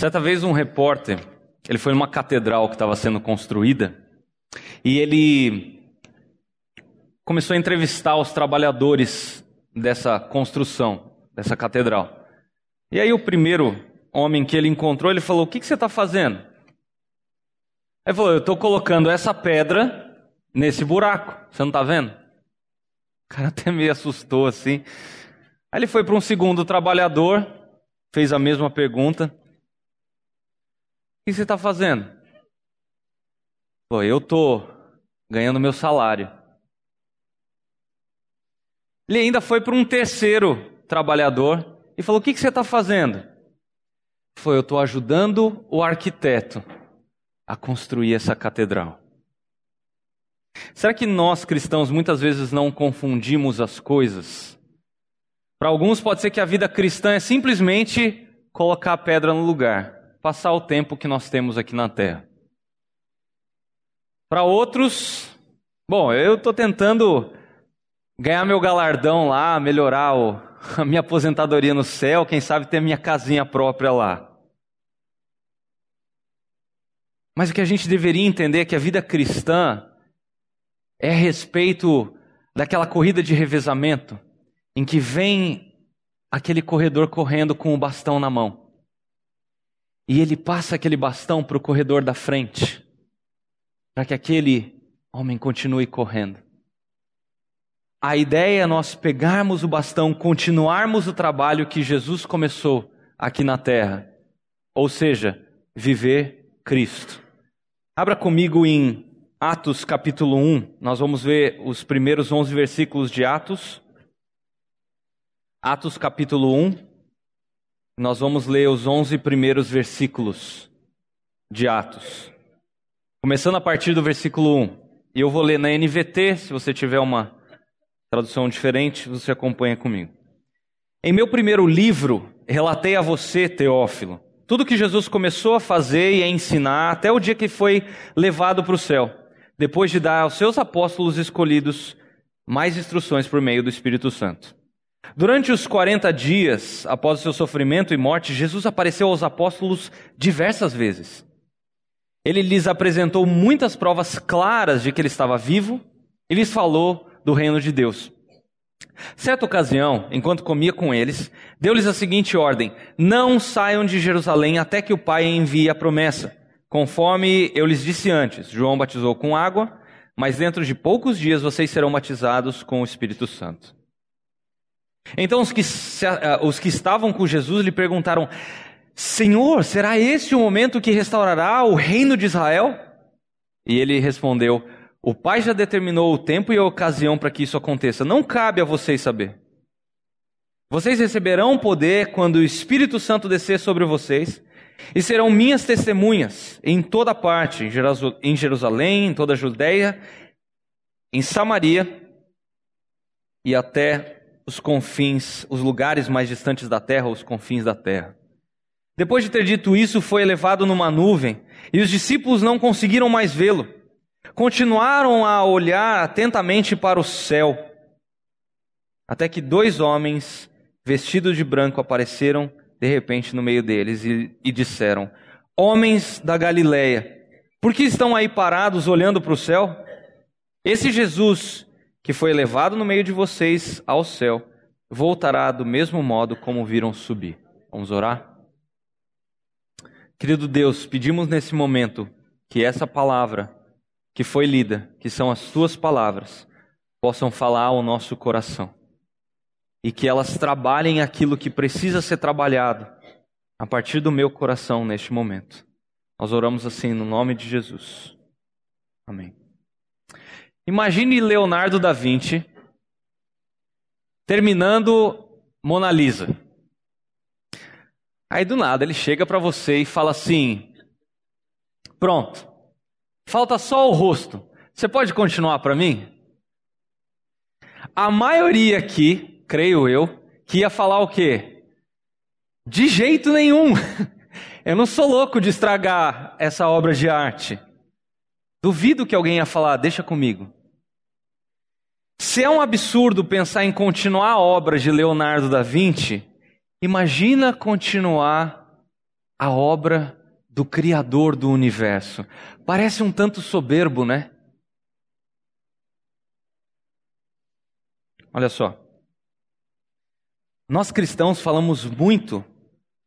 Certa vez um repórter, ele foi numa catedral que estava sendo construída e ele começou a entrevistar os trabalhadores dessa construção, dessa catedral. E aí o primeiro homem que ele encontrou, ele falou: "O que, que você está fazendo?" Ele falou: "Eu estou colocando essa pedra nesse buraco. Você não está vendo?" O cara até meio assustou assim. Aí ele foi para um segundo trabalhador, fez a mesma pergunta que você está fazendo? Pô, eu estou ganhando meu salário. Ele ainda foi para um terceiro trabalhador e falou: O que, que você está fazendo? Foi, eu estou ajudando o arquiteto a construir essa catedral. Será que nós cristãos muitas vezes não confundimos as coisas? Para alguns pode ser que a vida cristã é simplesmente colocar a pedra no lugar passar o tempo que nós temos aqui na Terra. Para outros, bom, eu estou tentando ganhar meu galardão lá, melhorar o, a minha aposentadoria no céu, quem sabe ter minha casinha própria lá. Mas o que a gente deveria entender é que a vida cristã é a respeito daquela corrida de revezamento em que vem aquele corredor correndo com o bastão na mão. E ele passa aquele bastão para o corredor da frente, para que aquele homem continue correndo. A ideia é nós pegarmos o bastão, continuarmos o trabalho que Jesus começou aqui na terra, ou seja, viver Cristo. Abra comigo em Atos capítulo 1, nós vamos ver os primeiros 11 versículos de Atos. Atos capítulo 1. Nós vamos ler os 11 primeiros versículos de Atos. Começando a partir do versículo 1. E eu vou ler na NVT, se você tiver uma tradução diferente, você acompanha comigo. Em meu primeiro livro, relatei a você, Teófilo, tudo que Jesus começou a fazer e a ensinar até o dia que foi levado para o céu, depois de dar aos seus apóstolos escolhidos mais instruções por meio do Espírito Santo. Durante os 40 dias após o seu sofrimento e morte, Jesus apareceu aos apóstolos diversas vezes. Ele lhes apresentou muitas provas claras de que ele estava vivo e lhes falou do reino de Deus. Certa ocasião, enquanto comia com eles, deu-lhes a seguinte ordem: Não saiam de Jerusalém até que o Pai envie a promessa. Conforme eu lhes disse antes, João batizou com água, mas dentro de poucos dias vocês serão batizados com o Espírito Santo. Então os que, eh, os que estavam com Jesus lhe perguntaram: Senhor, será esse o momento que restaurará o reino de Israel? E ele respondeu: O Pai já determinou o tempo e a ocasião para que isso aconteça. Não cabe a vocês saber. Vocês receberão poder quando o Espírito Santo descer sobre vocês, e serão minhas testemunhas em toda parte, em Jerusalém, em toda a Judéia, em Samaria e até os confins, os lugares mais distantes da terra, os confins da terra. Depois de ter dito isso, foi elevado numa nuvem, e os discípulos não conseguiram mais vê-lo. Continuaram a olhar atentamente para o céu, até que dois homens vestidos de branco apareceram de repente no meio deles e, e disseram: Homens da Galileia, por que estão aí parados olhando para o céu? Esse Jesus que foi elevado no meio de vocês ao céu, voltará do mesmo modo como viram subir. Vamos orar? Querido Deus, pedimos nesse momento que essa palavra que foi lida, que são as tuas palavras, possam falar ao nosso coração e que elas trabalhem aquilo que precisa ser trabalhado a partir do meu coração neste momento. Nós oramos assim no nome de Jesus. Amém. Imagine Leonardo da Vinci terminando Mona Lisa. Aí do nada ele chega para você e fala assim: Pronto, falta só o rosto. Você pode continuar para mim? A maioria aqui, creio eu, que ia falar o quê? De jeito nenhum. Eu não sou louco de estragar essa obra de arte. Duvido que alguém ia falar, deixa comigo. Se é um absurdo pensar em continuar a obra de Leonardo da Vinci, imagina continuar a obra do Criador do universo. Parece um tanto soberbo, né? Olha só. Nós cristãos falamos muito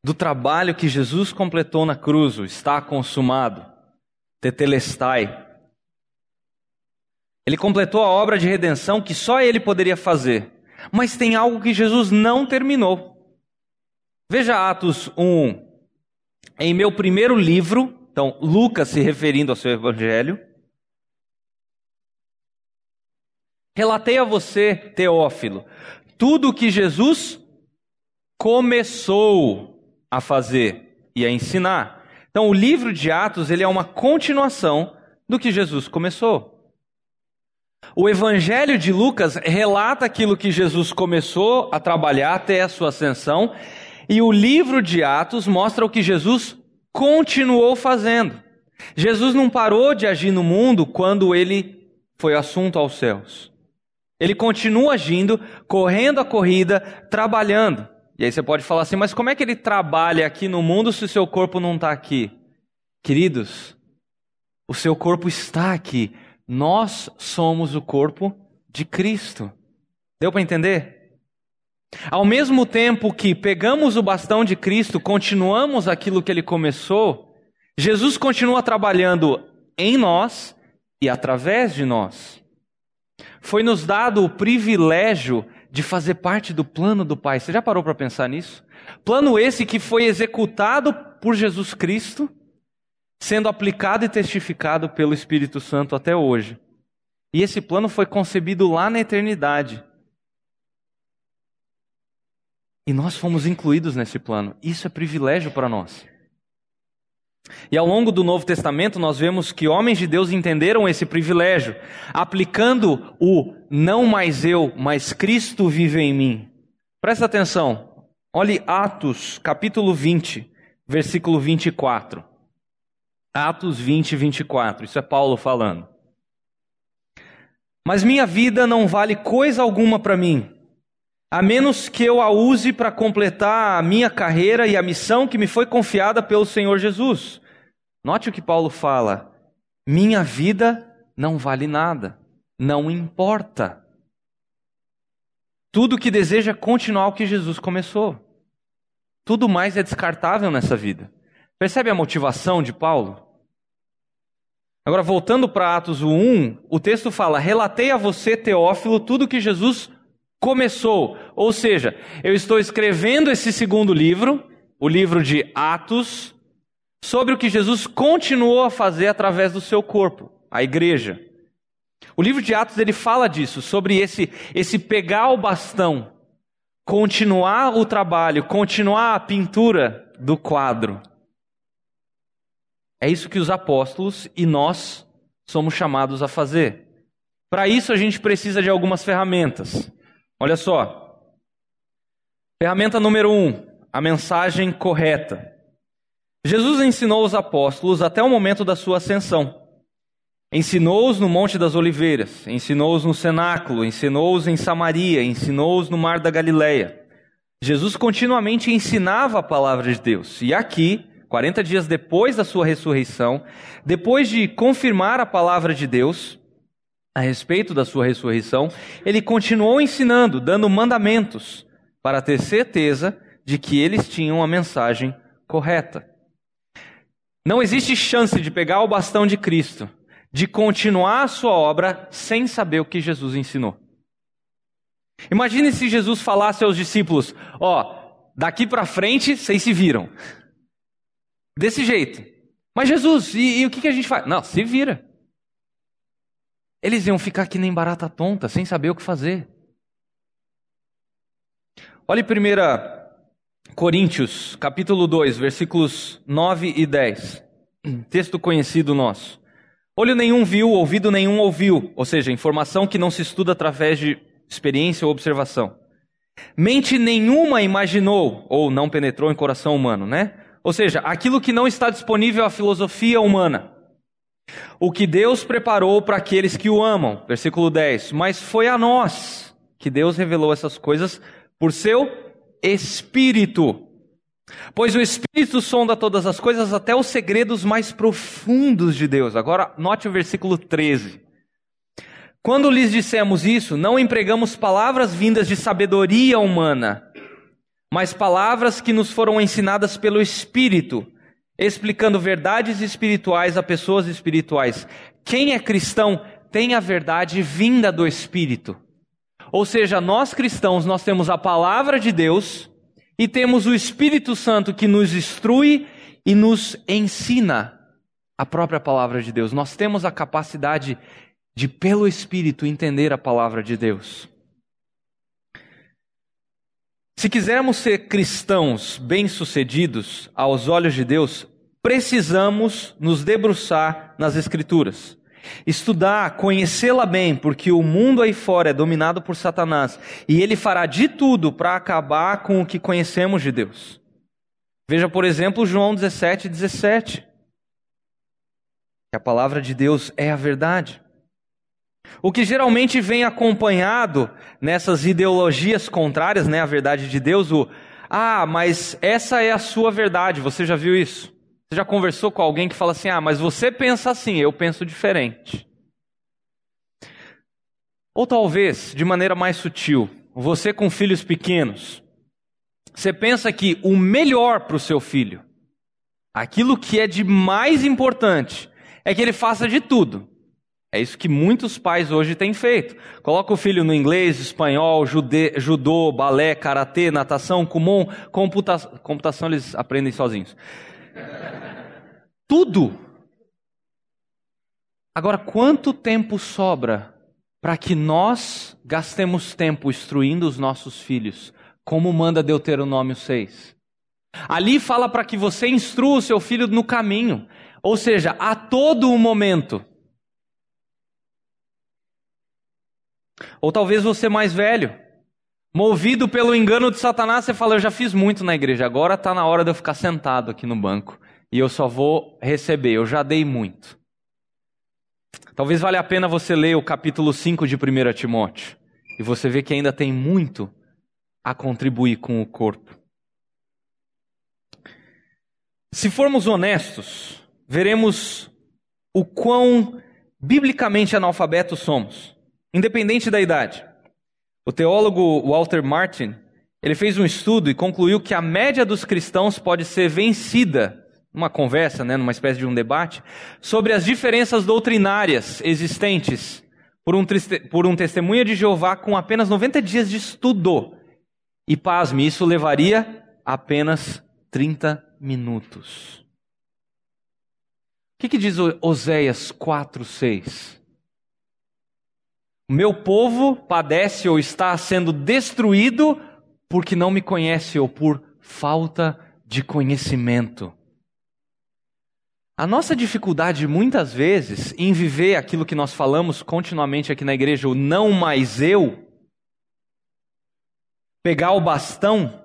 do trabalho que Jesus completou na cruz, está consumado, tetelestai. Ele completou a obra de redenção que só ele poderia fazer. Mas tem algo que Jesus não terminou. Veja Atos 1. Em meu primeiro livro, então Lucas se referindo ao seu evangelho, relatei a você, Teófilo, tudo o que Jesus começou a fazer e a ensinar. Então, o livro de Atos ele é uma continuação do que Jesus começou. O Evangelho de Lucas relata aquilo que Jesus começou a trabalhar até a sua ascensão, e o livro de Atos mostra o que Jesus continuou fazendo. Jesus não parou de agir no mundo quando ele foi assunto aos céus. Ele continua agindo, correndo a corrida, trabalhando. E aí você pode falar assim, mas como é que ele trabalha aqui no mundo se o seu corpo não está aqui? Queridos, o seu corpo está aqui. Nós somos o corpo de Cristo. Deu para entender? Ao mesmo tempo que pegamos o bastão de Cristo, continuamos aquilo que ele começou, Jesus continua trabalhando em nós e através de nós. Foi nos dado o privilégio de fazer parte do plano do Pai. Você já parou para pensar nisso? Plano esse que foi executado por Jesus Cristo sendo aplicado e testificado pelo Espírito Santo até hoje. E esse plano foi concebido lá na eternidade. E nós fomos incluídos nesse plano. Isso é privilégio para nós. E ao longo do Novo Testamento, nós vemos que homens de Deus entenderam esse privilégio, aplicando o não mais eu, mas Cristo vive em mim. Presta atenção. Olhe Atos, capítulo 20, versículo 24. Atos 20, 24. Isso é Paulo falando. Mas minha vida não vale coisa alguma para mim, a menos que eu a use para completar a minha carreira e a missão que me foi confiada pelo Senhor Jesus. Note o que Paulo fala: minha vida não vale nada, não importa. Tudo que deseja é continuar o que Jesus começou. Tudo mais é descartável nessa vida. Percebe a motivação de Paulo? Agora, voltando para Atos 1, o texto fala: Relatei a você, Teófilo, tudo que Jesus começou. Ou seja, eu estou escrevendo esse segundo livro, o livro de Atos, sobre o que Jesus continuou a fazer através do seu corpo, a igreja. O livro de Atos ele fala disso, sobre esse, esse pegar o bastão, continuar o trabalho, continuar a pintura do quadro. É isso que os apóstolos e nós somos chamados a fazer. Para isso a gente precisa de algumas ferramentas. Olha só. Ferramenta número um: a mensagem correta. Jesus ensinou os apóstolos até o momento da sua ascensão. Ensinou-os no Monte das Oliveiras, ensinou-os no cenáculo, ensinou-os em Samaria, ensinou-os no Mar da Galileia. Jesus continuamente ensinava a palavra de Deus. E aqui 40 dias depois da sua ressurreição, depois de confirmar a palavra de Deus a respeito da sua ressurreição, ele continuou ensinando, dando mandamentos, para ter certeza de que eles tinham a mensagem correta. Não existe chance de pegar o bastão de Cristo, de continuar a sua obra sem saber o que Jesus ensinou. Imagine se Jesus falasse aos discípulos: Ó, oh, daqui para frente vocês se viram. Desse jeito. Mas Jesus, e, e o que, que a gente faz? Não, se vira. Eles iam ficar que nem barata tonta, sem saber o que fazer. Olhe 1 Coríntios, capítulo 2, versículos 9 e 10. Texto conhecido nosso. Olho nenhum viu, ouvido nenhum ouviu, ou seja, informação que não se estuda através de experiência ou observação. Mente nenhuma imaginou ou não penetrou em coração humano, né? Ou seja, aquilo que não está disponível à filosofia humana. O que Deus preparou para aqueles que o amam. Versículo 10. Mas foi a nós que Deus revelou essas coisas por seu Espírito. Pois o Espírito sonda todas as coisas, até os segredos mais profundos de Deus. Agora, note o versículo 13. Quando lhes dissemos isso, não empregamos palavras vindas de sabedoria humana, mas palavras que nos foram ensinadas pelo Espírito, explicando verdades espirituais a pessoas espirituais. Quem é cristão tem a verdade vinda do Espírito. Ou seja, nós cristãos, nós temos a palavra de Deus e temos o Espírito Santo que nos instrui e nos ensina a própria palavra de Deus. Nós temos a capacidade de, pelo Espírito, entender a palavra de Deus. Se quisermos ser cristãos bem-sucedidos aos olhos de Deus, precisamos nos debruçar nas Escrituras. Estudar, conhecê-la bem, porque o mundo aí fora é dominado por Satanás e ele fará de tudo para acabar com o que conhecemos de Deus. Veja, por exemplo, João 17, 17. Que a palavra de Deus é a verdade. O que geralmente vem acompanhado nessas ideologias contrárias, né, à verdade de Deus, o ah, mas essa é a sua verdade. Você já viu isso? Você já conversou com alguém que fala assim: ah, mas você pensa assim, eu penso diferente. Ou talvez, de maneira mais sutil, você com filhos pequenos, você pensa que o melhor para o seu filho, aquilo que é de mais importante, é que ele faça de tudo. É isso que muitos pais hoje têm feito. Coloca o filho no inglês, espanhol, jude, judô, balé, karatê, natação, kumon, computa, computação eles aprendem sozinhos tudo. Agora, quanto tempo sobra para que nós gastemos tempo instruindo os nossos filhos, como manda Deuteronômio 6? Ali fala para que você instrua o seu filho no caminho, ou seja, a todo o momento. Ou talvez você mais velho, movido pelo engano de Satanás, você fala: Eu já fiz muito na igreja, agora está na hora de eu ficar sentado aqui no banco e eu só vou receber, eu já dei muito. Talvez valha a pena você ler o capítulo 5 de 1 Timóteo e você vê que ainda tem muito a contribuir com o corpo. Se formos honestos, veremos o quão biblicamente analfabetos somos, independente da idade. O teólogo Walter Martin, ele fez um estudo e concluiu que a média dos cristãos pode ser vencida uma conversa, né, numa espécie de um debate, sobre as diferenças doutrinárias existentes por um, por um testemunha de Jeová com apenas 90 dias de estudo. E pasme, isso levaria apenas 30 minutos. O que, que diz Oséias 4, 6? O meu povo padece ou está sendo destruído porque não me conhece ou por falta de conhecimento. A nossa dificuldade muitas vezes em viver aquilo que nós falamos continuamente aqui na igreja, o não mais eu, pegar o bastão,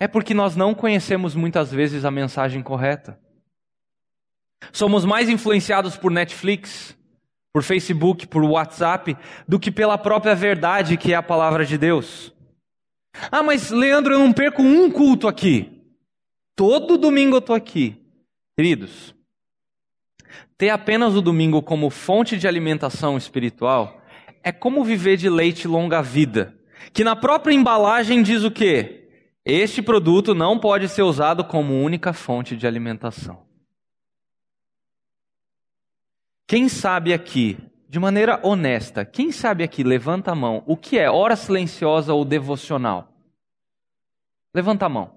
é porque nós não conhecemos muitas vezes a mensagem correta. Somos mais influenciados por Netflix, por Facebook, por WhatsApp, do que pela própria verdade que é a palavra de Deus. Ah, mas Leandro, eu não perco um culto aqui. Todo domingo eu estou aqui. Queridos, ter apenas o domingo como fonte de alimentação espiritual é como viver de leite longa vida, que na própria embalagem diz o quê? Este produto não pode ser usado como única fonte de alimentação. Quem sabe aqui, de maneira honesta, quem sabe aqui, levanta a mão, o que é hora silenciosa ou devocional? Levanta a mão.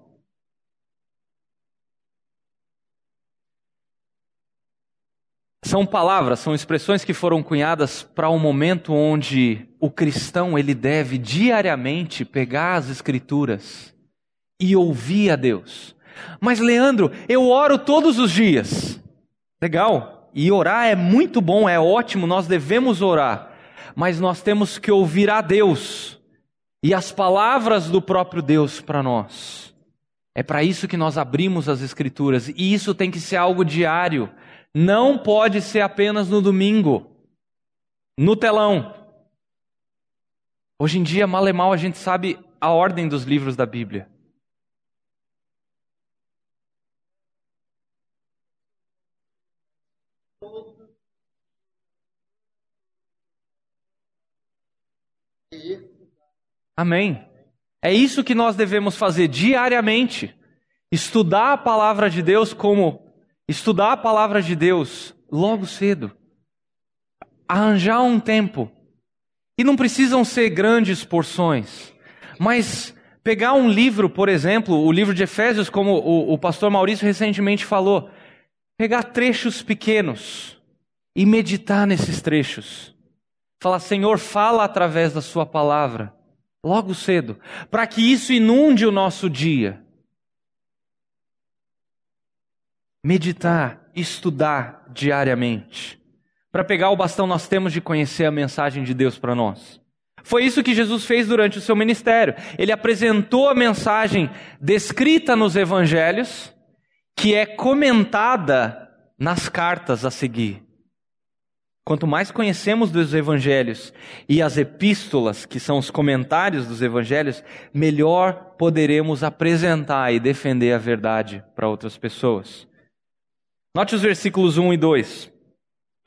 São palavras, são expressões que foram cunhadas para um momento onde o cristão ele deve diariamente pegar as escrituras e ouvir a Deus. Mas Leandro, eu oro todos os dias. Legal. E orar é muito bom, é ótimo, nós devemos orar. Mas nós temos que ouvir a Deus e as palavras do próprio Deus para nós. É para isso que nós abrimos as escrituras e isso tem que ser algo diário não pode ser apenas no domingo, no telão. Hoje em dia, mal e mal, a gente sabe a ordem dos livros da Bíblia. Amém. É isso que nós devemos fazer diariamente. Estudar a palavra de Deus como estudar a palavra de Deus logo cedo. Arranjar um tempo. E não precisam ser grandes porções, mas pegar um livro, por exemplo, o livro de Efésios, como o, o pastor Maurício recentemente falou, pegar trechos pequenos e meditar nesses trechos. Falar, Senhor, fala através da Sua palavra logo cedo, para que isso inunde o nosso dia. Meditar, estudar diariamente. Para pegar o bastão, nós temos de conhecer a mensagem de Deus para nós. Foi isso que Jesus fez durante o seu ministério. Ele apresentou a mensagem descrita nos evangelhos, que é comentada nas cartas a seguir. Quanto mais conhecemos dos evangelhos e as epístolas, que são os comentários dos evangelhos, melhor poderemos apresentar e defender a verdade para outras pessoas. Note os versículos 1 e 2.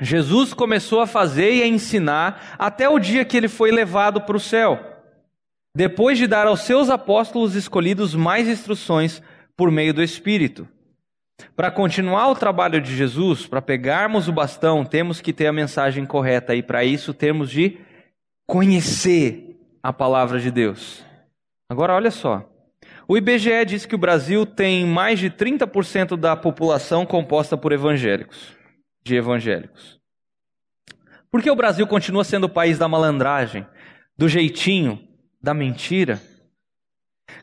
Jesus começou a fazer e a ensinar até o dia que ele foi levado para o céu, depois de dar aos seus apóstolos escolhidos mais instruções por meio do Espírito. Para continuar o trabalho de Jesus, para pegarmos o bastão, temos que ter a mensagem correta e para isso temos de conhecer a palavra de Deus. Agora olha só. O IBGE diz que o Brasil tem mais de 30% da população composta por evangélicos, de evangélicos. Por que o Brasil continua sendo o país da malandragem, do jeitinho, da mentira?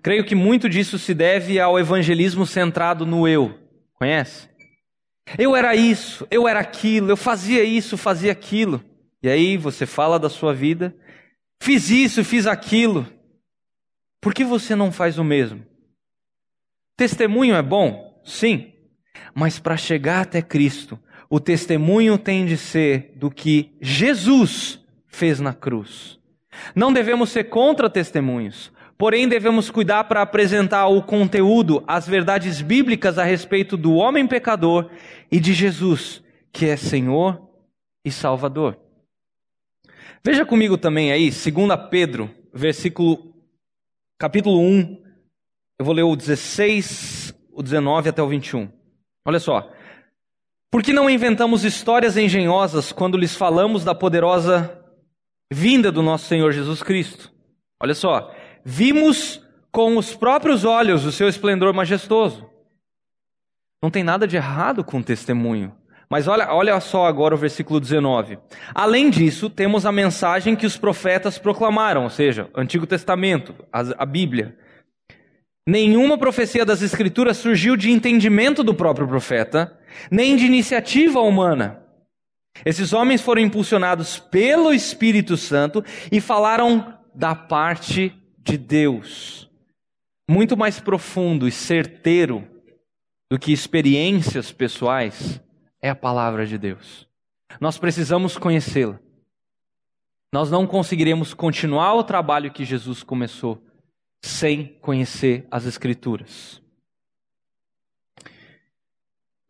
Creio que muito disso se deve ao evangelismo centrado no eu, Conhece? Eu era isso, eu era aquilo, eu fazia isso, fazia aquilo. E aí você fala da sua vida, fiz isso, fiz aquilo. Por que você não faz o mesmo? Testemunho é bom? Sim. Mas para chegar até Cristo, o testemunho tem de ser do que Jesus fez na cruz. Não devemos ser contra testemunhos, Porém, devemos cuidar para apresentar o conteúdo, as verdades bíblicas a respeito do homem pecador e de Jesus, que é Senhor e Salvador. Veja comigo também aí, 2 Pedro, versículo, capítulo 1, eu vou ler o 16, o 19 até o 21. Olha só. Por que não inventamos histórias engenhosas quando lhes falamos da poderosa vinda do nosso Senhor Jesus Cristo? Olha só vimos com os próprios olhos o seu esplendor majestoso. Não tem nada de errado com o testemunho. Mas olha, olha só agora o versículo 19. Além disso, temos a mensagem que os profetas proclamaram, ou seja, Antigo Testamento, a, a Bíblia. Nenhuma profecia das Escrituras surgiu de entendimento do próprio profeta, nem de iniciativa humana. Esses homens foram impulsionados pelo Espírito Santo e falaram da parte de Deus, muito mais profundo e certeiro do que experiências pessoais, é a palavra de Deus. Nós precisamos conhecê-la. Nós não conseguiremos continuar o trabalho que Jesus começou sem conhecer as Escrituras.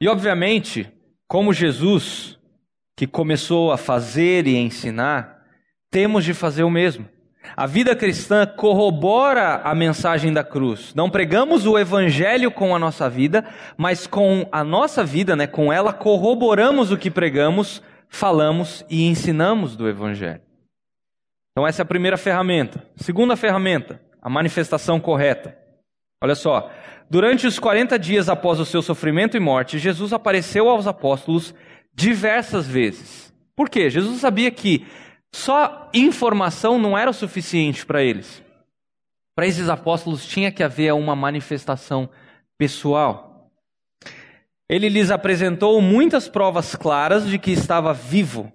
E, obviamente, como Jesus, que começou a fazer e ensinar, temos de fazer o mesmo. A vida cristã corrobora a mensagem da cruz. Não pregamos o evangelho com a nossa vida, mas com a nossa vida, né, com ela corroboramos o que pregamos, falamos e ensinamos do evangelho. Então essa é a primeira ferramenta. Segunda ferramenta, a manifestação correta. Olha só, durante os 40 dias após o seu sofrimento e morte, Jesus apareceu aos apóstolos diversas vezes. Por quê? Jesus sabia que só informação não era o suficiente para eles. Para esses apóstolos tinha que haver uma manifestação pessoal. Ele lhes apresentou muitas provas claras de que estava vivo.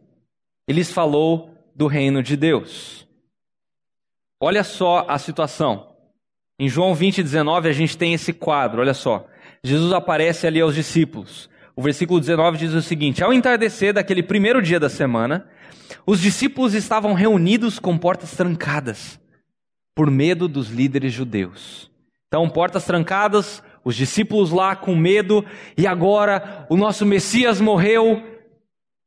Ele lhes falou do reino de Deus. Olha só a situação. Em João 20, 19, a gente tem esse quadro, olha só. Jesus aparece ali aos discípulos. O versículo 19 diz o seguinte: Ao entardecer daquele primeiro dia da semana, os discípulos estavam reunidos com portas trancadas, por medo dos líderes judeus. Então, portas trancadas, os discípulos lá com medo, e agora o nosso Messias morreu,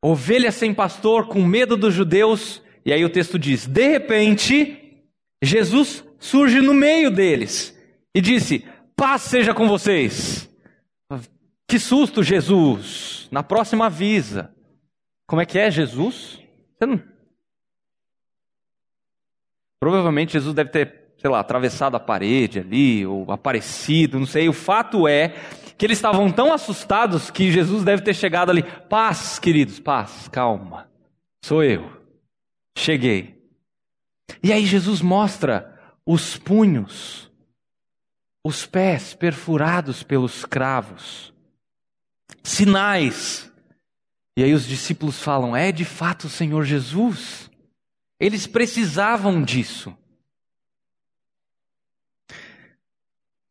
ovelha sem pastor, com medo dos judeus. E aí o texto diz: de repente, Jesus surge no meio deles e disse: Paz seja com vocês. Que susto, Jesus! Na próxima avisa. Como é que é, Jesus? Não... Provavelmente Jesus deve ter, sei lá, atravessado a parede ali, ou aparecido, não sei. O fato é que eles estavam tão assustados que Jesus deve ter chegado ali. Paz, queridos, paz, calma. Sou eu. Cheguei. E aí Jesus mostra os punhos, os pés perfurados pelos cravos sinais. E aí os discípulos falam: é de fato o Senhor Jesus. Eles precisavam disso.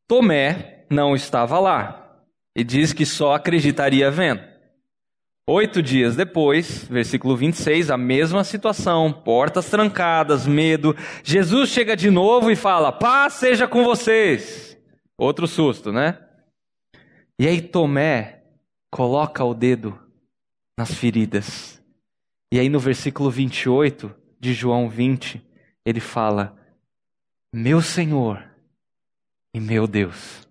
Tomé não estava lá e diz que só acreditaria vendo. Oito dias depois, versículo 26, a mesma situação, portas trancadas, medo. Jesus chega de novo e fala: Paz seja com vocês. Outro susto, né? E aí Tomé coloca o dedo nas feridas. E aí no versículo 28 de João 20, ele fala: Meu Senhor e meu Deus.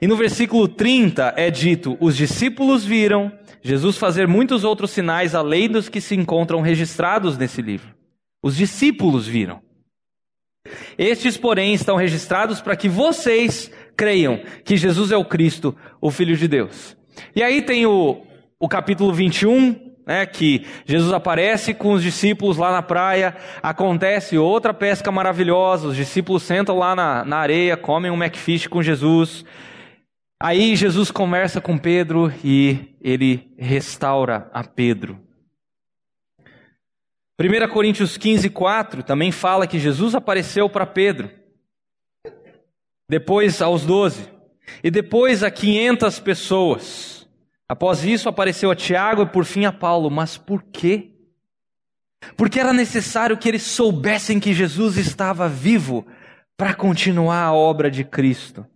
E no versículo 30 é dito: Os discípulos viram Jesus fazer muitos outros sinais além dos que se encontram registrados nesse livro. Os discípulos viram. Estes, porém, estão registrados para que vocês creiam que Jesus é o Cristo, o Filho de Deus. E aí tem o, o capítulo 21, né, que Jesus aparece com os discípulos lá na praia, acontece outra pesca maravilhosa, os discípulos sentam lá na, na areia, comem um McFish com Jesus. Aí Jesus conversa com Pedro e ele restaura a Pedro. 1 Coríntios 15, 4 também fala que Jesus apareceu para Pedro depois aos doze, e depois a quinhentas pessoas. Após isso apareceu a Tiago e por fim a Paulo. Mas por quê? Porque era necessário que eles soubessem que Jesus estava vivo para continuar a obra de Cristo.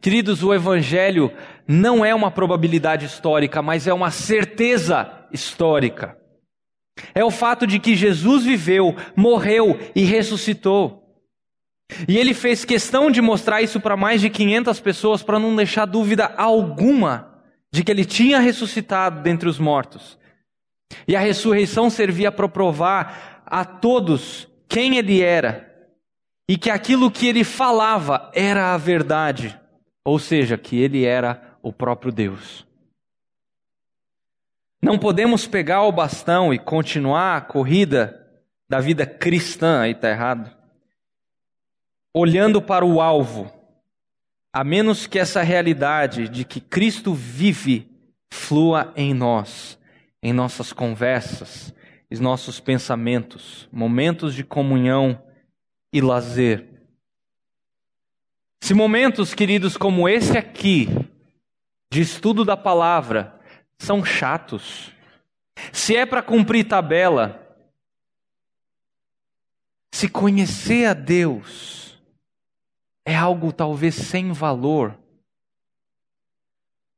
Queridos, o Evangelho não é uma probabilidade histórica, mas é uma certeza histórica. É o fato de que Jesus viveu, morreu e ressuscitou. E ele fez questão de mostrar isso para mais de 500 pessoas para não deixar dúvida alguma de que ele tinha ressuscitado dentre os mortos. E a ressurreição servia para provar a todos quem ele era e que aquilo que ele falava era a verdade, ou seja, que ele era o próprio Deus. Não podemos pegar o bastão e continuar a corrida da vida cristã, aí está errado olhando para o alvo, a menos que essa realidade de que Cristo vive flua em nós, em nossas conversas, em nossos pensamentos, momentos de comunhão e lazer. Se momentos, queridos, como esse aqui, de estudo da palavra, são chatos, se é para cumprir tabela, se conhecer a Deus, é algo talvez sem valor.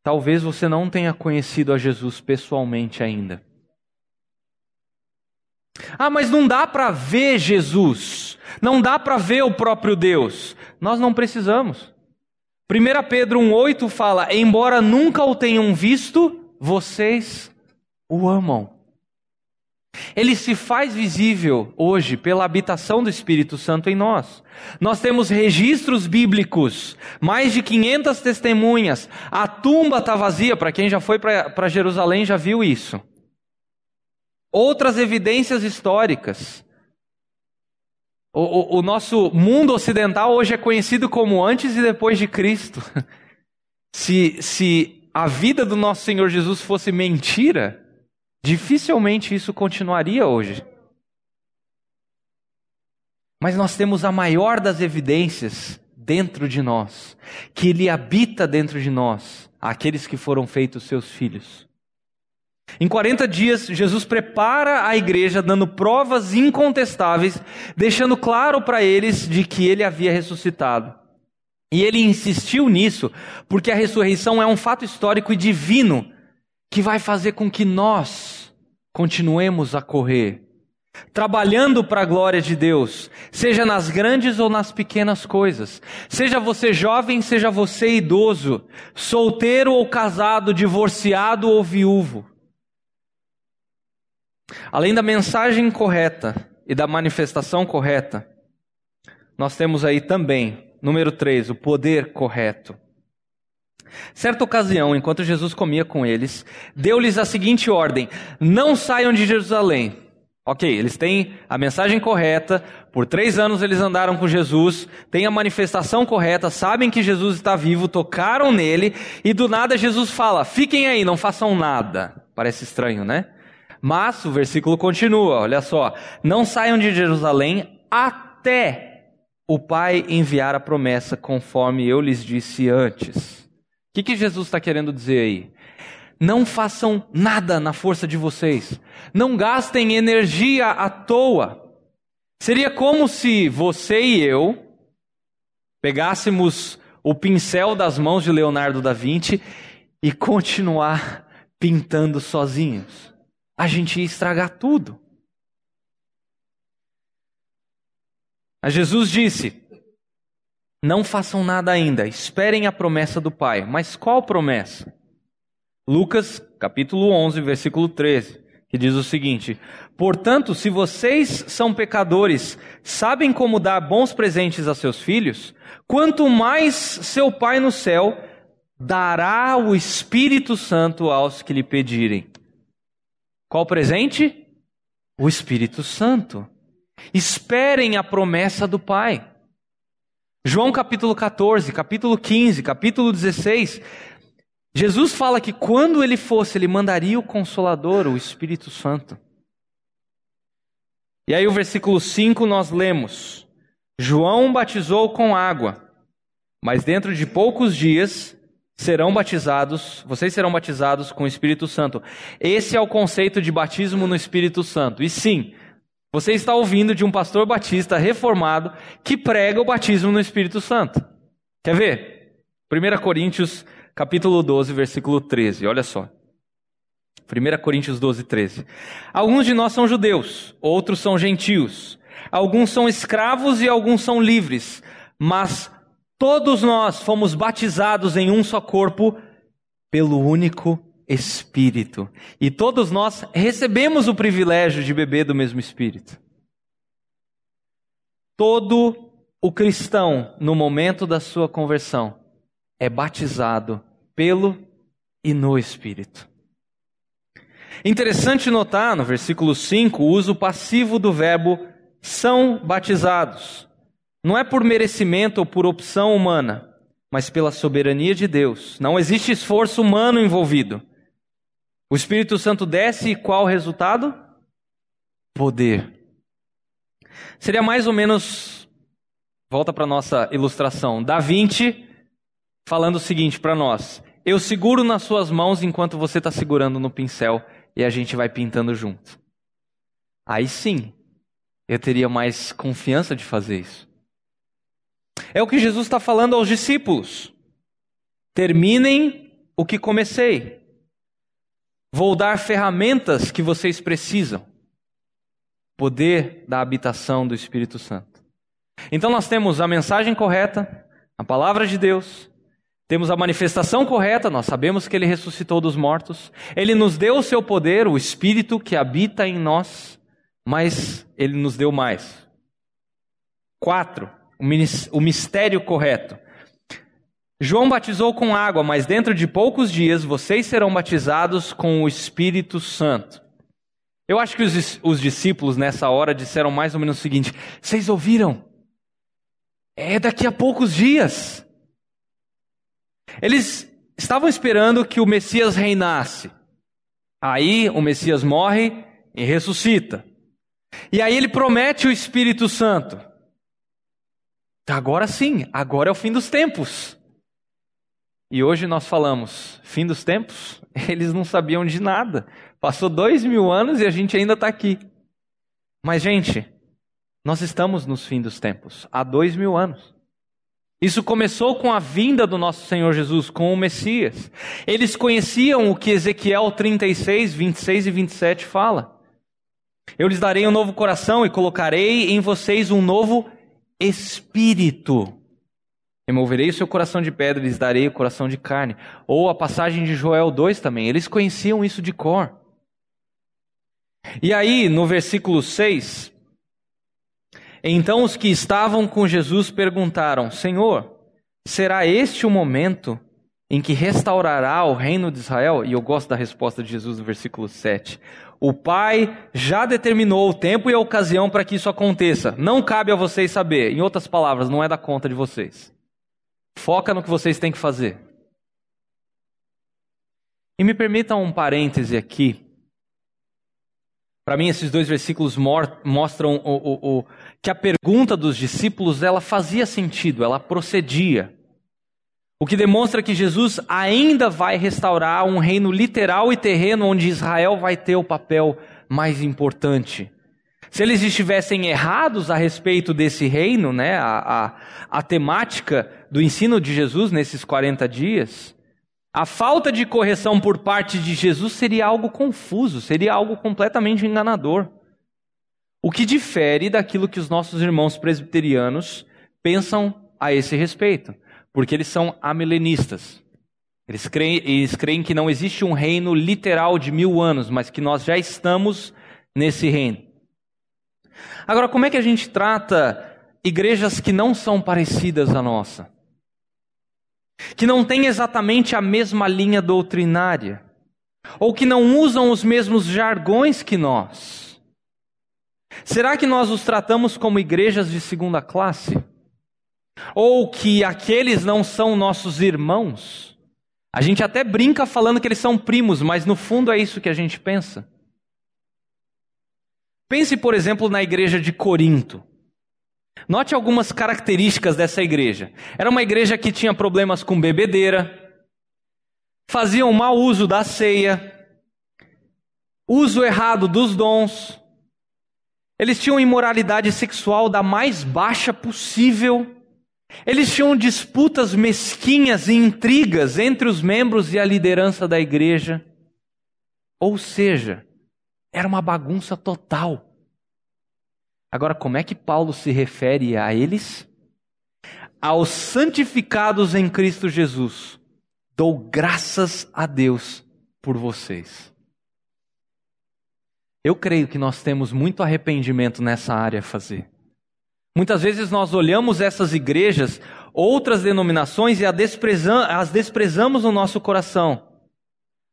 Talvez você não tenha conhecido a Jesus pessoalmente ainda. Ah, mas não dá para ver Jesus, não dá para ver o próprio Deus. Nós não precisamos. 1 Pedro 1,8 fala: Embora nunca o tenham visto, vocês o amam. Ele se faz visível hoje pela habitação do Espírito Santo em nós. Nós temos registros bíblicos, mais de 500 testemunhas. A tumba está vazia, para quem já foi para Jerusalém já viu isso. Outras evidências históricas. O, o, o nosso mundo ocidental hoje é conhecido como antes e depois de Cristo. Se, se a vida do nosso Senhor Jesus fosse mentira, Dificilmente isso continuaria hoje. Mas nós temos a maior das evidências dentro de nós, que Ele habita dentro de nós, aqueles que foram feitos seus filhos. Em 40 dias, Jesus prepara a igreja, dando provas incontestáveis, deixando claro para eles de que ele havia ressuscitado. E ele insistiu nisso, porque a ressurreição é um fato histórico e divino que vai fazer com que nós continuemos a correr, trabalhando para a glória de Deus, seja nas grandes ou nas pequenas coisas. Seja você jovem, seja você idoso, solteiro ou casado, divorciado ou viúvo. Além da mensagem correta e da manifestação correta, nós temos aí também, número 3, o poder correto. Certa ocasião, enquanto Jesus comia com eles, deu-lhes a seguinte ordem: Não saiam de Jerusalém. Ok, eles têm a mensagem correta, por três anos eles andaram com Jesus, têm a manifestação correta, sabem que Jesus está vivo, tocaram nele, e do nada Jesus fala: Fiquem aí, não façam nada. Parece estranho, né? Mas o versículo continua, olha só: Não saiam de Jerusalém até o Pai enviar a promessa, conforme eu lhes disse antes. O que, que Jesus está querendo dizer aí? Não façam nada na força de vocês. Não gastem energia à toa. Seria como se você e eu pegássemos o pincel das mãos de Leonardo da Vinci e continuar pintando sozinhos. A gente ia estragar tudo. Mas Jesus disse: não façam nada ainda, esperem a promessa do Pai. Mas qual promessa? Lucas, capítulo 11, versículo 13, que diz o seguinte: Portanto, se vocês são pecadores, sabem como dar bons presentes a seus filhos, quanto mais seu Pai no céu dará o Espírito Santo aos que lhe pedirem. Qual presente? O Espírito Santo. Esperem a promessa do Pai. João capítulo 14, capítulo 15, capítulo 16, Jesus fala que quando ele fosse, ele mandaria o Consolador, o Espírito Santo. E aí o versículo 5 nós lemos: João batizou com água, mas dentro de poucos dias serão batizados, vocês serão batizados com o Espírito Santo. Esse é o conceito de batismo no Espírito Santo. E sim, você está ouvindo de um pastor batista reformado que prega o batismo no Espírito Santo. Quer ver? 1 Coríntios, capítulo 12, versículo 13. Olha só. 1 Coríntios 12, 13. Alguns de nós são judeus, outros são gentios. Alguns são escravos e alguns são livres. Mas todos nós fomos batizados em um só corpo pelo único Espírito. E todos nós recebemos o privilégio de beber do mesmo Espírito. Todo o cristão, no momento da sua conversão, é batizado pelo e no Espírito. Interessante notar no versículo 5 o uso passivo do verbo são batizados. Não é por merecimento ou por opção humana, mas pela soberania de Deus. Não existe esforço humano envolvido. O Espírito Santo desce e qual o resultado? Poder. Seria mais ou menos, volta para a nossa ilustração, Da Vinci falando o seguinte para nós: Eu seguro nas suas mãos enquanto você está segurando no pincel e a gente vai pintando junto. Aí sim, eu teria mais confiança de fazer isso. É o que Jesus está falando aos discípulos. Terminem o que comecei. Vou dar ferramentas que vocês precisam. Poder da habitação do Espírito Santo. Então nós temos a mensagem correta, a palavra de Deus, temos a manifestação correta, nós sabemos que ele ressuscitou dos mortos, ele nos deu o seu poder, o Espírito que habita em nós, mas ele nos deu mais. Quatro, o mistério correto. João batizou com água, mas dentro de poucos dias vocês serão batizados com o Espírito Santo. Eu acho que os, os discípulos nessa hora disseram mais ou menos o seguinte: vocês ouviram? É daqui a poucos dias. Eles estavam esperando que o Messias reinasse. Aí o Messias morre e ressuscita. E aí ele promete o Espírito Santo. Agora sim, agora é o fim dos tempos. E hoje nós falamos, fim dos tempos, eles não sabiam de nada. Passou dois mil anos e a gente ainda está aqui. Mas, gente, nós estamos nos fim dos tempos, há dois mil anos. Isso começou com a vinda do nosso Senhor Jesus, com o Messias. Eles conheciam o que Ezequiel 36, 26 e 27 fala. Eu lhes darei um novo coração e colocarei em vocês um novo espírito. Removerei o seu coração de pedra e lhes darei o coração de carne. Ou a passagem de Joel 2 também. Eles conheciam isso de cor. E aí, no versículo 6, então os que estavam com Jesus perguntaram: Senhor, será este o momento em que restaurará o reino de Israel? E eu gosto da resposta de Jesus no versículo 7. O Pai já determinou o tempo e a ocasião para que isso aconteça. Não cabe a vocês saber. Em outras palavras, não é da conta de vocês. Foca no que vocês têm que fazer. E me permitam um parêntese aqui. Para mim, esses dois versículos mostram o, o, o, que a pergunta dos discípulos ela fazia sentido, ela procedia. O que demonstra que Jesus ainda vai restaurar um reino literal e terreno onde Israel vai ter o papel mais importante. Se eles estivessem errados a respeito desse reino, né, a, a, a temática do ensino de Jesus nesses 40 dias, a falta de correção por parte de Jesus seria algo confuso, seria algo completamente enganador. O que difere daquilo que os nossos irmãos presbiterianos pensam a esse respeito porque eles são amilenistas. Eles creem, eles creem que não existe um reino literal de mil anos, mas que nós já estamos nesse reino. Agora, como é que a gente trata igrejas que não são parecidas à nossa? Que não têm exatamente a mesma linha doutrinária? Ou que não usam os mesmos jargões que nós? Será que nós os tratamos como igrejas de segunda classe? Ou que aqueles não são nossos irmãos. A gente até brinca falando que eles são primos, mas no fundo é isso que a gente pensa. Pense, por exemplo, na igreja de Corinto. Note algumas características dessa igreja. Era uma igreja que tinha problemas com bebedeira, faziam mau uso da ceia, uso errado dos dons, eles tinham imoralidade sexual da mais baixa possível. Eles tinham disputas mesquinhas e intrigas entre os membros e a liderança da igreja. Ou seja, era uma bagunça total. Agora, como é que Paulo se refere a eles? Aos santificados em Cristo Jesus, dou graças a Deus por vocês. Eu creio que nós temos muito arrependimento nessa área a fazer. Muitas vezes nós olhamos essas igrejas, outras denominações, e as desprezamos no nosso coração.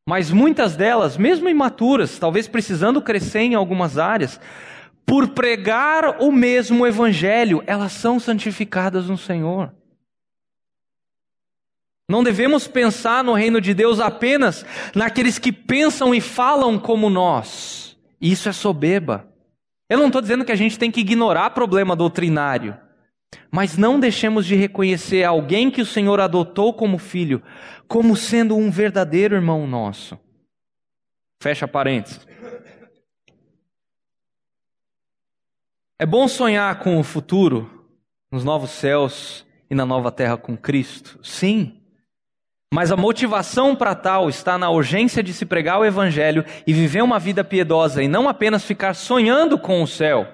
Mas muitas delas, mesmo imaturas, talvez precisando crescer em algumas áreas, por pregar o mesmo evangelho, elas são santificadas no Senhor. Não devemos pensar no reino de Deus apenas naqueles que pensam e falam como nós. Isso é soberba. Eu não estou dizendo que a gente tem que ignorar problema doutrinário, mas não deixemos de reconhecer alguém que o Senhor adotou como filho, como sendo um verdadeiro irmão nosso. Fecha parênteses. É bom sonhar com o futuro, nos novos céus e na nova terra com Cristo. Sim. Mas a motivação para tal está na urgência de se pregar o Evangelho e viver uma vida piedosa e não apenas ficar sonhando com o céu.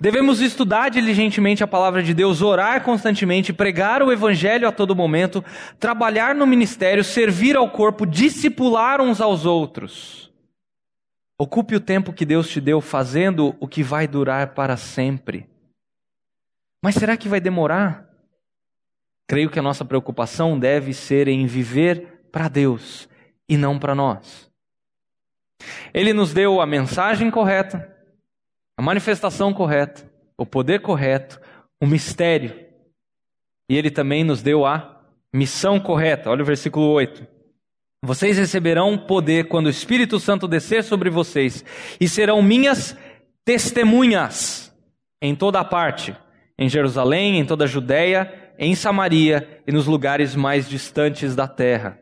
Devemos estudar diligentemente a palavra de Deus, orar constantemente, pregar o Evangelho a todo momento, trabalhar no ministério, servir ao corpo, discipular uns aos outros. Ocupe o tempo que Deus te deu fazendo o que vai durar para sempre. Mas será que vai demorar? Creio que a nossa preocupação deve ser em viver para Deus e não para nós. Ele nos deu a mensagem correta, a manifestação correta, o poder correto, o mistério. E ele também nos deu a missão correta. Olha o versículo 8. Vocês receberão poder quando o Espírito Santo descer sobre vocês e serão minhas testemunhas em toda a parte, em Jerusalém, em toda a Judéia em Samaria e nos lugares mais distantes da terra.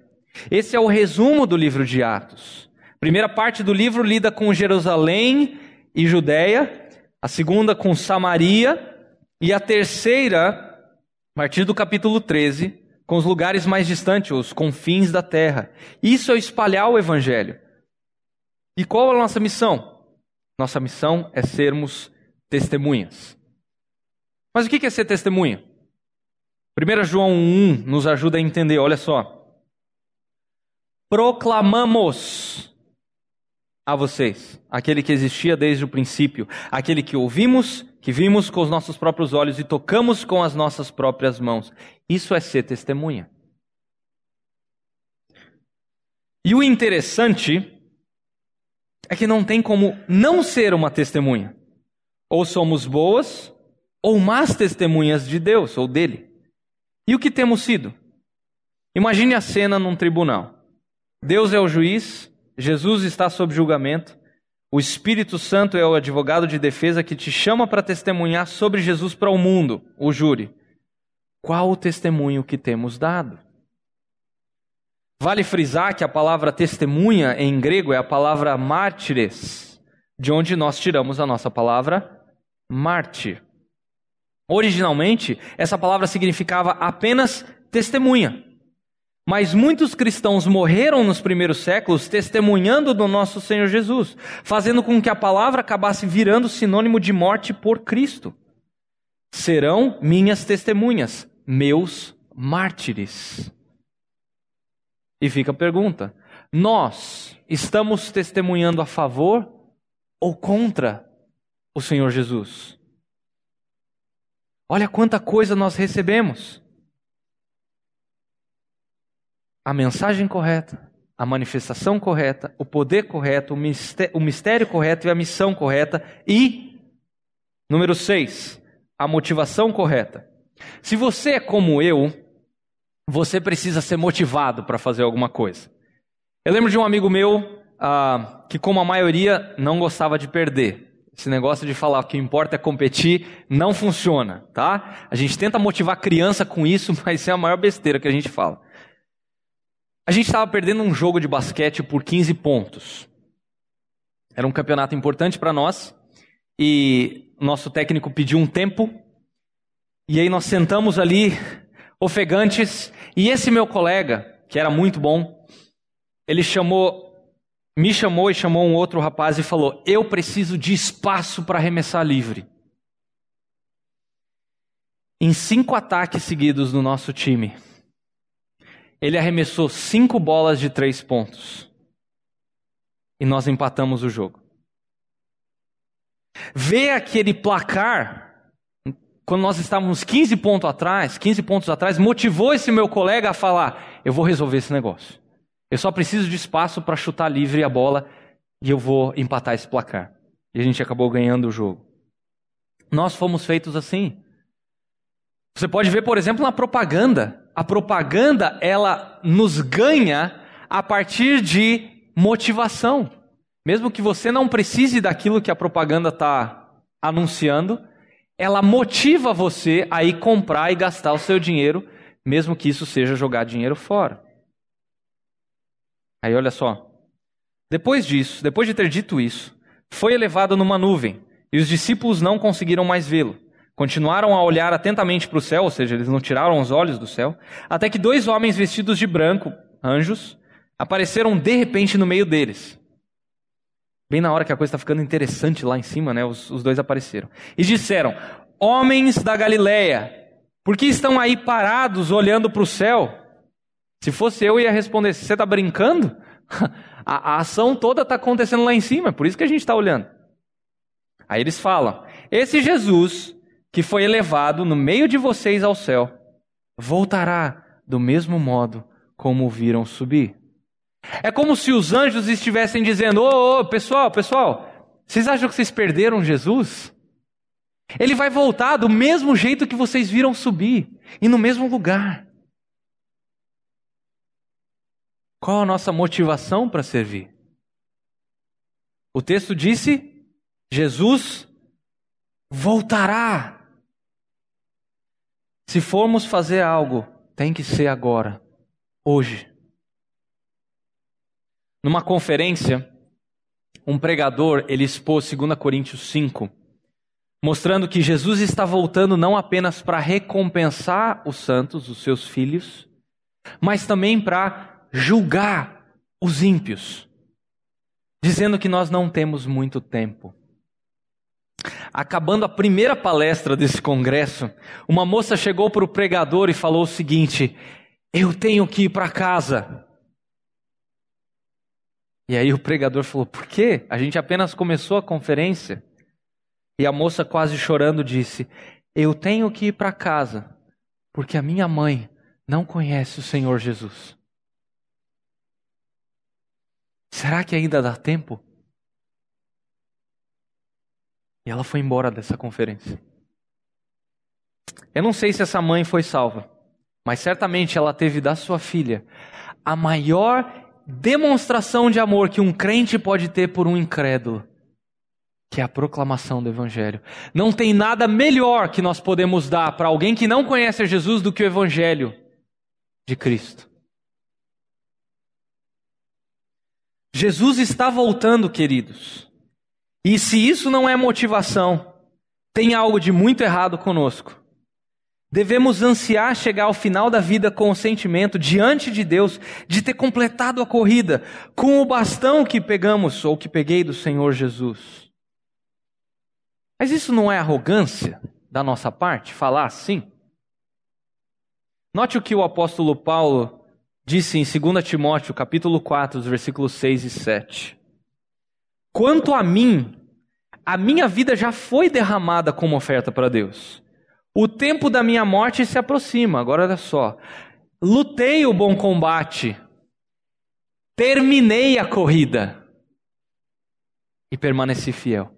Esse é o resumo do livro de Atos. A primeira parte do livro lida com Jerusalém e Judéia, a segunda com Samaria e a terceira A partir do capítulo 13, com os lugares mais distantes, os confins da terra. Isso é espalhar o evangelho. E qual é a nossa missão? Nossa missão é sermos testemunhas. Mas o que é ser testemunha? 1 João 1 nos ajuda a entender, olha só. Proclamamos a vocês, aquele que existia desde o princípio, aquele que ouvimos, que vimos com os nossos próprios olhos e tocamos com as nossas próprias mãos. Isso é ser testemunha. E o interessante é que não tem como não ser uma testemunha. Ou somos boas, ou más testemunhas de Deus ou dele. E o que temos sido? Imagine a cena num tribunal. Deus é o juiz, Jesus está sob julgamento. O Espírito Santo é o advogado de defesa que te chama para testemunhar sobre Jesus para o mundo, o júri. Qual o testemunho que temos dado? Vale frisar que a palavra testemunha em grego é a palavra mártires, de onde nós tiramos a nossa palavra mártir. Originalmente, essa palavra significava apenas testemunha. Mas muitos cristãos morreram nos primeiros séculos testemunhando do nosso Senhor Jesus, fazendo com que a palavra acabasse virando sinônimo de morte por Cristo. Serão minhas testemunhas, meus mártires. E fica a pergunta: nós estamos testemunhando a favor ou contra o Senhor Jesus? Olha quanta coisa nós recebemos a mensagem correta, a manifestação correta, o poder correto, o mistério, correto e a missão correta. E, número seis, a motivação correta. Se você é como eu, você precisa ser motivado para fazer alguma coisa. Eu lembro de um amigo meu ah, que, como a maioria, não gostava de perder. Esse negócio de falar que o importa é competir não funciona, tá? A gente tenta motivar criança com isso, mas é a maior besteira que a gente fala. A gente estava perdendo um jogo de basquete por 15 pontos. Era um campeonato importante para nós. E nosso técnico pediu um tempo. E aí nós sentamos ali, ofegantes. E esse meu colega, que era muito bom, ele chamou, me chamou e chamou um outro rapaz e falou: Eu preciso de espaço para arremessar livre. Em cinco ataques seguidos no nosso time, ele arremessou cinco bolas de três pontos. E nós empatamos o jogo. Ver aquele placar, quando nós estávamos 15 pontos atrás, 15 pontos atrás, motivou esse meu colega a falar: eu vou resolver esse negócio. Eu só preciso de espaço para chutar livre a bola e eu vou empatar esse placar. E a gente acabou ganhando o jogo. Nós fomos feitos assim. Você pode ver, por exemplo, na propaganda a propaganda ela nos ganha a partir de motivação. Mesmo que você não precise daquilo que a propaganda está anunciando, ela motiva você a ir comprar e gastar o seu dinheiro, mesmo que isso seja jogar dinheiro fora. Aí olha só. Depois disso, depois de ter dito isso, foi elevado numa nuvem, e os discípulos não conseguiram mais vê-lo. Continuaram a olhar atentamente para o céu, ou seja, eles não tiraram os olhos do céu, até que dois homens vestidos de branco, anjos, apareceram de repente no meio deles. Bem na hora que a coisa está ficando interessante lá em cima, né? Os, os dois apareceram. E disseram: Homens da Galileia, por que estão aí parados olhando para o céu? Se fosse eu, ia responder: Você está brincando? a, a ação toda está acontecendo lá em cima, por isso que a gente está olhando. Aí eles falam: Esse Jesus que foi elevado no meio de vocês ao céu, voltará do mesmo modo como o viram subir. É como se os anjos estivessem dizendo: Ô, ô, pessoal, pessoal, vocês acham que vocês perderam Jesus? Ele vai voltar do mesmo jeito que vocês viram subir e no mesmo lugar. Qual a nossa motivação para servir? O texto disse: Jesus voltará se formos fazer algo, tem que ser agora, hoje. Numa conferência, um pregador, ele expôs 2 Coríntios 5, mostrando que Jesus está voltando não apenas para recompensar os santos, os seus filhos, mas também para julgar os ímpios, dizendo que nós não temos muito tempo. Acabando a primeira palestra desse congresso, uma moça chegou para o pregador e falou o seguinte: Eu tenho que ir para casa. E aí o pregador falou: Por quê? A gente apenas começou a conferência. E a moça, quase chorando, disse: Eu tenho que ir para casa, porque a minha mãe não conhece o Senhor Jesus. Será que ainda dá tempo? E ela foi embora dessa conferência. Eu não sei se essa mãe foi salva, mas certamente ela teve da sua filha a maior demonstração de amor que um crente pode ter por um incrédulo, que é a proclamação do Evangelho. Não tem nada melhor que nós podemos dar para alguém que não conhece Jesus do que o Evangelho de Cristo. Jesus está voltando, queridos. E se isso não é motivação, tem algo de muito errado conosco. Devemos ansiar chegar ao final da vida com o sentimento diante de Deus de ter completado a corrida com o bastão que pegamos ou que peguei do Senhor Jesus. Mas isso não é arrogância da nossa parte falar assim? Note o que o apóstolo Paulo disse em 2 Timóteo, capítulo 4, versículos 6 e 7. Quanto a mim, a minha vida já foi derramada como oferta para Deus. O tempo da minha morte se aproxima. Agora olha só. Lutei o bom combate. Terminei a corrida. E permaneci fiel.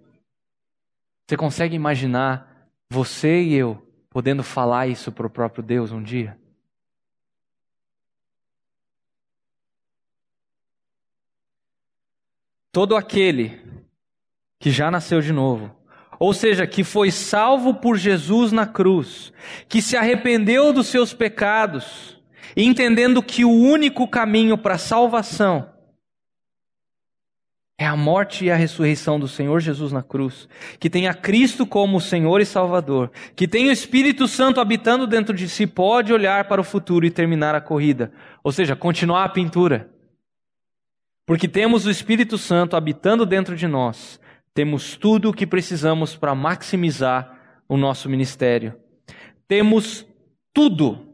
Você consegue imaginar você e eu podendo falar isso para o próprio Deus um dia? Todo aquele que já nasceu de novo, ou seja, que foi salvo por Jesus na cruz, que se arrependeu dos seus pecados, entendendo que o único caminho para a salvação é a morte e a ressurreição do Senhor Jesus na cruz, que tem a Cristo como Senhor e Salvador, que tem o Espírito Santo habitando dentro de si, pode olhar para o futuro e terminar a corrida, ou seja, continuar a pintura. Porque temos o Espírito Santo habitando dentro de nós, temos tudo o que precisamos para maximizar o nosso ministério. Temos tudo.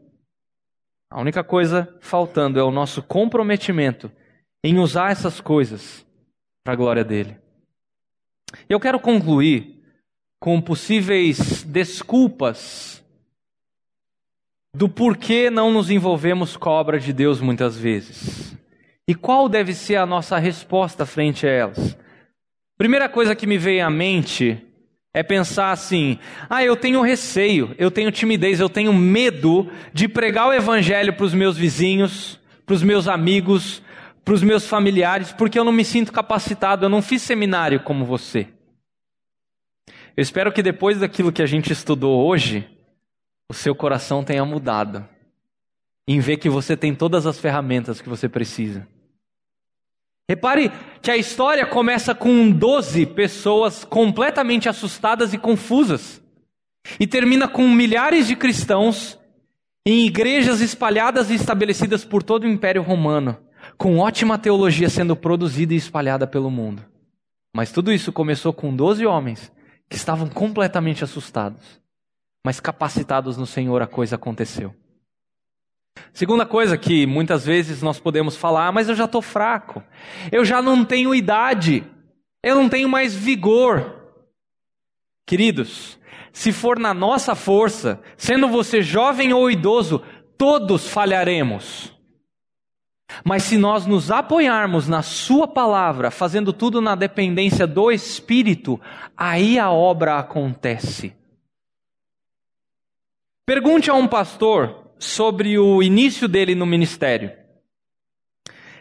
A única coisa faltando é o nosso comprometimento em usar essas coisas para a glória dele. Eu quero concluir com possíveis desculpas do porquê não nos envolvemos com a obra de Deus muitas vezes. E qual deve ser a nossa resposta frente a elas? Primeira coisa que me veio à mente é pensar assim: ah, eu tenho receio, eu tenho timidez, eu tenho medo de pregar o evangelho para os meus vizinhos, para os meus amigos, para os meus familiares, porque eu não me sinto capacitado, eu não fiz seminário como você. Eu espero que depois daquilo que a gente estudou hoje, o seu coração tenha mudado em ver que você tem todas as ferramentas que você precisa. Repare que a história começa com 12 pessoas completamente assustadas e confusas, e termina com milhares de cristãos em igrejas espalhadas e estabelecidas por todo o Império Romano, com ótima teologia sendo produzida e espalhada pelo mundo. Mas tudo isso começou com 12 homens que estavam completamente assustados, mas capacitados no Senhor a coisa aconteceu. Segunda coisa que muitas vezes nós podemos falar, mas eu já estou fraco, eu já não tenho idade, eu não tenho mais vigor. Queridos, se for na nossa força, sendo você jovem ou idoso, todos falharemos. Mas se nós nos apoiarmos na Sua palavra, fazendo tudo na dependência do Espírito, aí a obra acontece. Pergunte a um pastor sobre o início dele no ministério.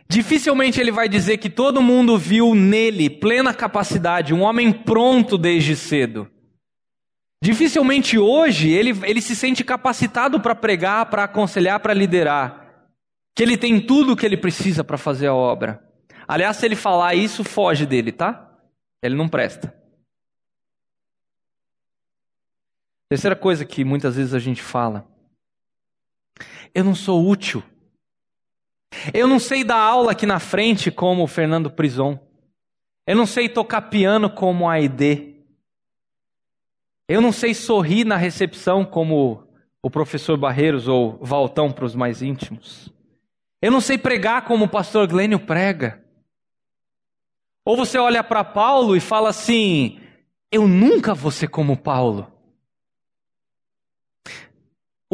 Dificilmente ele vai dizer que todo mundo viu nele plena capacidade, um homem pronto desde cedo. Dificilmente hoje ele, ele se sente capacitado para pregar, para aconselhar, para liderar. Que ele tem tudo o que ele precisa para fazer a obra. Aliás, se ele falar isso, foge dele, tá? Ele não presta. Terceira coisa que muitas vezes a gente fala: eu não sou útil. Eu não sei dar aula aqui na frente como o Fernando Prison. Eu não sei tocar piano como a Aide. Eu não sei sorrir na recepção como o professor Barreiros ou Valtão para os mais íntimos. Eu não sei pregar como o pastor Glênio prega. Ou você olha para Paulo e fala assim: Eu nunca vou ser como Paulo.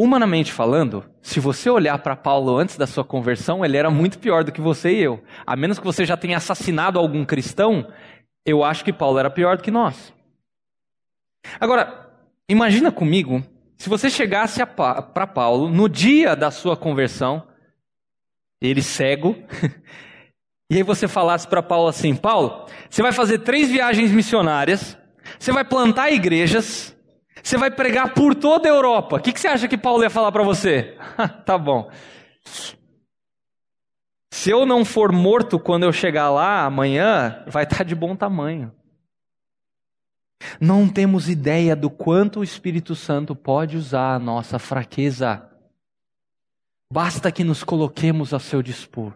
Humanamente falando, se você olhar para Paulo antes da sua conversão, ele era muito pior do que você e eu. A menos que você já tenha assassinado algum cristão, eu acho que Paulo era pior do que nós. Agora, imagina comigo se você chegasse para Paulo no dia da sua conversão, ele cego, e aí você falasse para Paulo assim: Paulo, você vai fazer três viagens missionárias, você vai plantar igrejas, você vai pregar por toda a Europa. O que, que você acha que Paulo ia falar para você? tá bom. Se eu não for morto quando eu chegar lá amanhã, vai estar tá de bom tamanho. Não temos ideia do quanto o Espírito Santo pode usar a nossa fraqueza. Basta que nos coloquemos a seu dispor.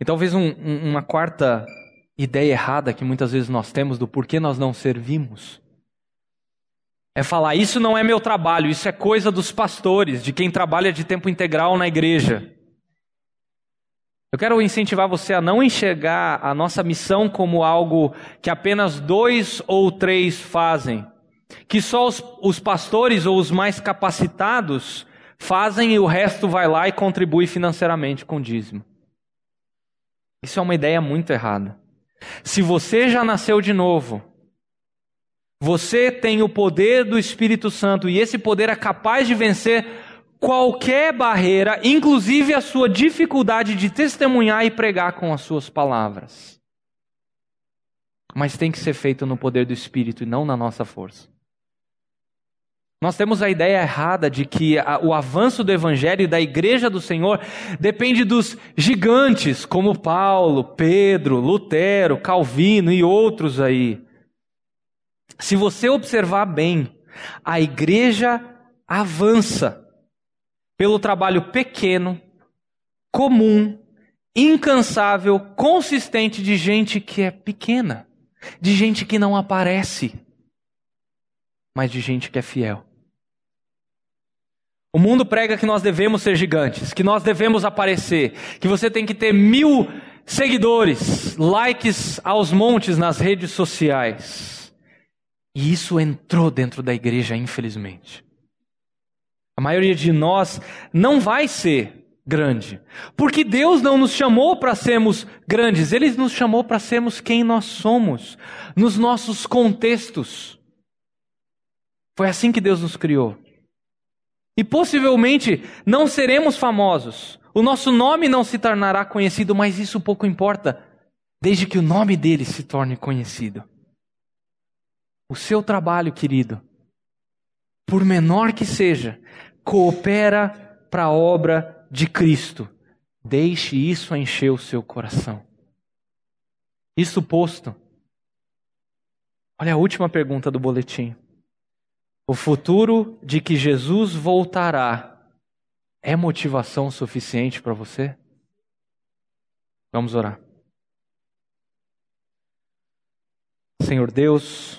E talvez um, um, uma quarta ideia errada que muitas vezes nós temos do porquê nós não servimos. É falar, isso não é meu trabalho, isso é coisa dos pastores, de quem trabalha de tempo integral na igreja. Eu quero incentivar você a não enxergar a nossa missão como algo que apenas dois ou três fazem, que só os, os pastores ou os mais capacitados fazem e o resto vai lá e contribui financeiramente com o dízimo. Isso é uma ideia muito errada. Se você já nasceu de novo, você tem o poder do Espírito Santo e esse poder é capaz de vencer qualquer barreira, inclusive a sua dificuldade de testemunhar e pregar com as suas palavras. Mas tem que ser feito no poder do Espírito e não na nossa força. Nós temos a ideia errada de que o avanço do Evangelho e da Igreja do Senhor depende dos gigantes, como Paulo, Pedro, Lutero, Calvino e outros aí. Se você observar bem, a Igreja avança pelo trabalho pequeno, comum, incansável, consistente de gente que é pequena, de gente que não aparece, mas de gente que é fiel. O mundo prega que nós devemos ser gigantes, que nós devemos aparecer, que você tem que ter mil seguidores, likes aos montes nas redes sociais. E isso entrou dentro da igreja, infelizmente. A maioria de nós não vai ser grande, porque Deus não nos chamou para sermos grandes, Ele nos chamou para sermos quem nós somos, nos nossos contextos. Foi assim que Deus nos criou. E possivelmente não seremos famosos. O nosso nome não se tornará conhecido, mas isso pouco importa, desde que o nome dele se torne conhecido. O seu trabalho, querido, por menor que seja, coopera para a obra de Cristo. Deixe isso encher o seu coração. Isso posto. Olha a última pergunta do boletim. O futuro de que Jesus voltará é motivação suficiente para você? Vamos orar. Senhor Deus,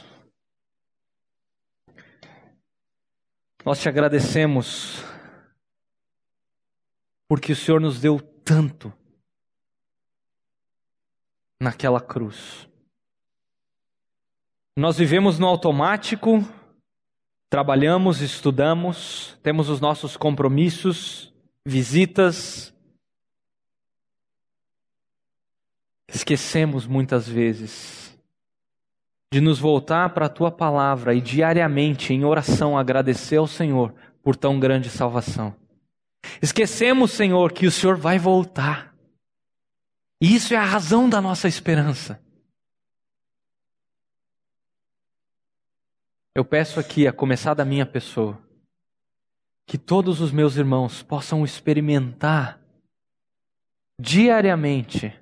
nós te agradecemos porque o Senhor nos deu tanto naquela cruz. Nós vivemos no automático, Trabalhamos, estudamos, temos os nossos compromissos, visitas. Esquecemos muitas vezes de nos voltar para a tua palavra e diariamente, em oração, agradecer ao Senhor por tão grande salvação. Esquecemos, Senhor, que o Senhor vai voltar. E isso é a razão da nossa esperança. Eu peço aqui, a começar da minha pessoa, que todos os meus irmãos possam experimentar diariamente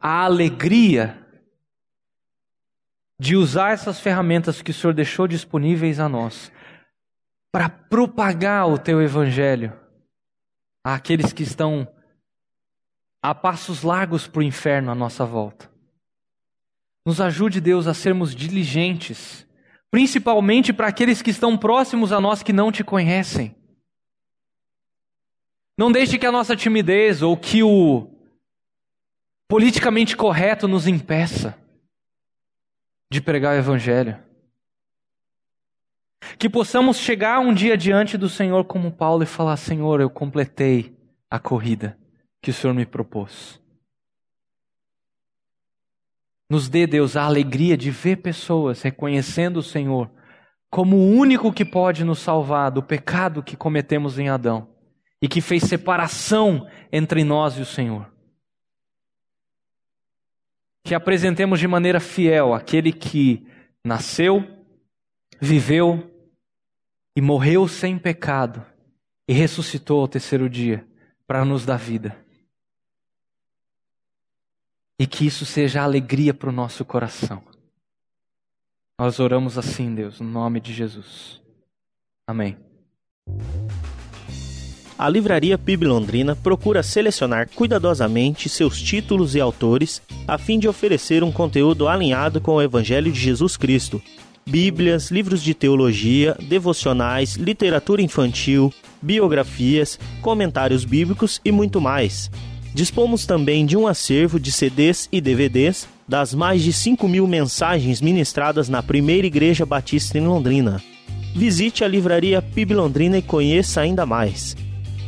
a alegria de usar essas ferramentas que o Senhor deixou disponíveis a nós para propagar o teu evangelho àqueles que estão a passos largos para o inferno à nossa volta. Nos ajude, Deus, a sermos diligentes, principalmente para aqueles que estão próximos a nós que não te conhecem. Não deixe que a nossa timidez ou que o politicamente correto nos impeça de pregar o Evangelho. Que possamos chegar um dia diante do Senhor como Paulo e falar: Senhor, eu completei a corrida que o Senhor me propôs. Nos dê, Deus, a alegria de ver pessoas reconhecendo o Senhor como o único que pode nos salvar do pecado que cometemos em Adão e que fez separação entre nós e o Senhor. Que apresentemos de maneira fiel aquele que nasceu, viveu e morreu sem pecado e ressuscitou ao terceiro dia para nos dar vida. E que isso seja alegria para o nosso coração. Nós oramos assim, Deus, no nome de Jesus. Amém. A Livraria PIB Londrina procura selecionar cuidadosamente seus títulos e autores a fim de oferecer um conteúdo alinhado com o Evangelho de Jesus Cristo. Bíblias, livros de teologia, devocionais, literatura infantil, biografias, comentários bíblicos e muito mais. Dispomos também de um acervo de CDs e DVDs das mais de 5 mil mensagens ministradas na primeira Igreja Batista em Londrina. Visite a Livraria PIB Londrina e conheça ainda mais.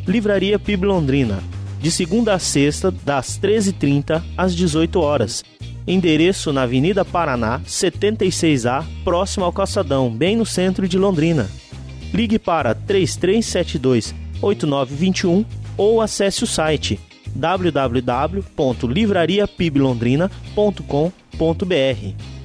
Livraria PIB Londrina, de segunda a sexta, das 13h30 às 18 horas. Endereço na Avenida Paraná, 76A, próximo ao Calçadão, bem no centro de Londrina. Ligue para 3372 8921 ou acesse o site www.livrariapiblondrina.com.br.